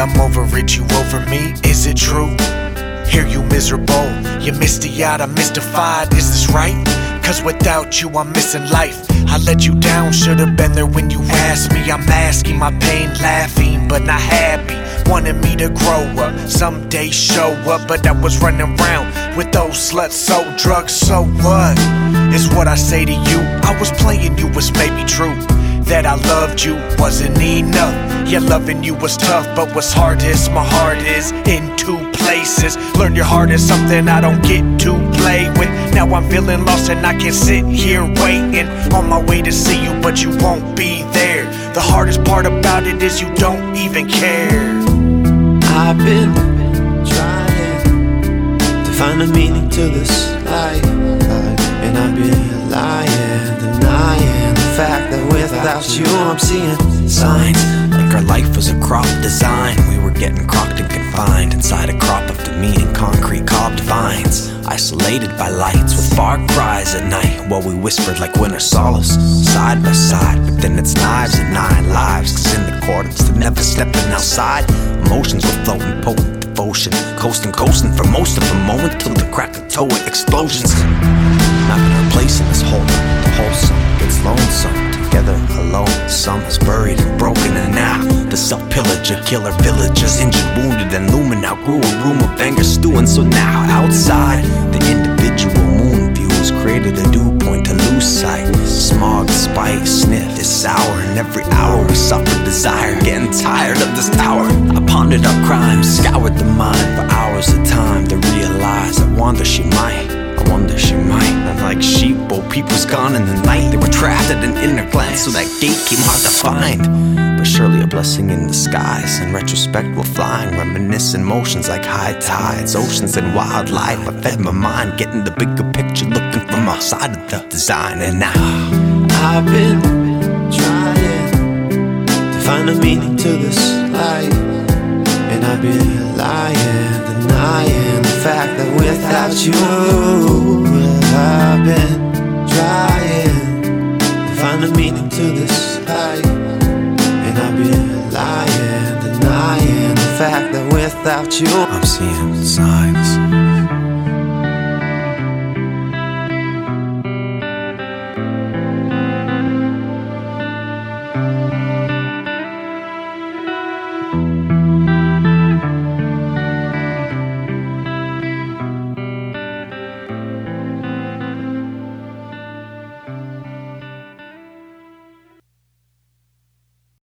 I'm over it, you over me. Is it true? Hear you miserable, you misty eyed, I'm mystified. Is this right? Cause without you, I'm missing life. I let you down, should've been there when you asked me. I'm asking my pain, laughing, but not happy. Wanted me to grow up, someday show up, but I was running around with those sluts, so drugs, so what? Is what I say to you. I was playing you was maybe true. That I loved you wasn't enough. Yeah, loving you was tough, but what's hardest, my heart is in two places. Learn your heart is something I don't get to play with. Now I'm feeling lost and I can sit here waiting on my way to see you, but you won't be there. The hardest part about it is you don't even care. I've been trying to find a meaning to this life, without you I'm seeing signs. Like our life was a crop design. We were getting crocked and confined inside a crop of demeaning concrete cobbed vines. Isolated by lights with far cries at night while we whispered like winter solace. Side by side, but then it's knives and nine lives. Cause in accordance to never stepping outside, emotions were floating potent devotion. Coasting, coasting for most of a moment till the Krakatoa explosions. Not gonna Some is buried and broken, and now the self pillager, killer villagers, injured, wounded, and looming outgrew a room of anger stewing. So now outside, the individual moon views created a dew point to lose sight. Smog, spite, sniff is sour, and every hour we suffer desire. Getting tired of this tower. I pondered our crimes, scoured the mind for hours at time to realize I wonder she might. I wonder she might. People's gone in the night. They were trapped at an inner glance, so that gate came hard to find. But surely a blessing in disguise. In retrospect, we're flying, reminiscing motions like high tides, oceans, and wildlife. I fed my mind, getting the bigger picture, looking from outside of the design. And now I've been trying to find a meaning to this life, and I've been lying, denying the fact that without you, I've been without you, I'm seeing signs.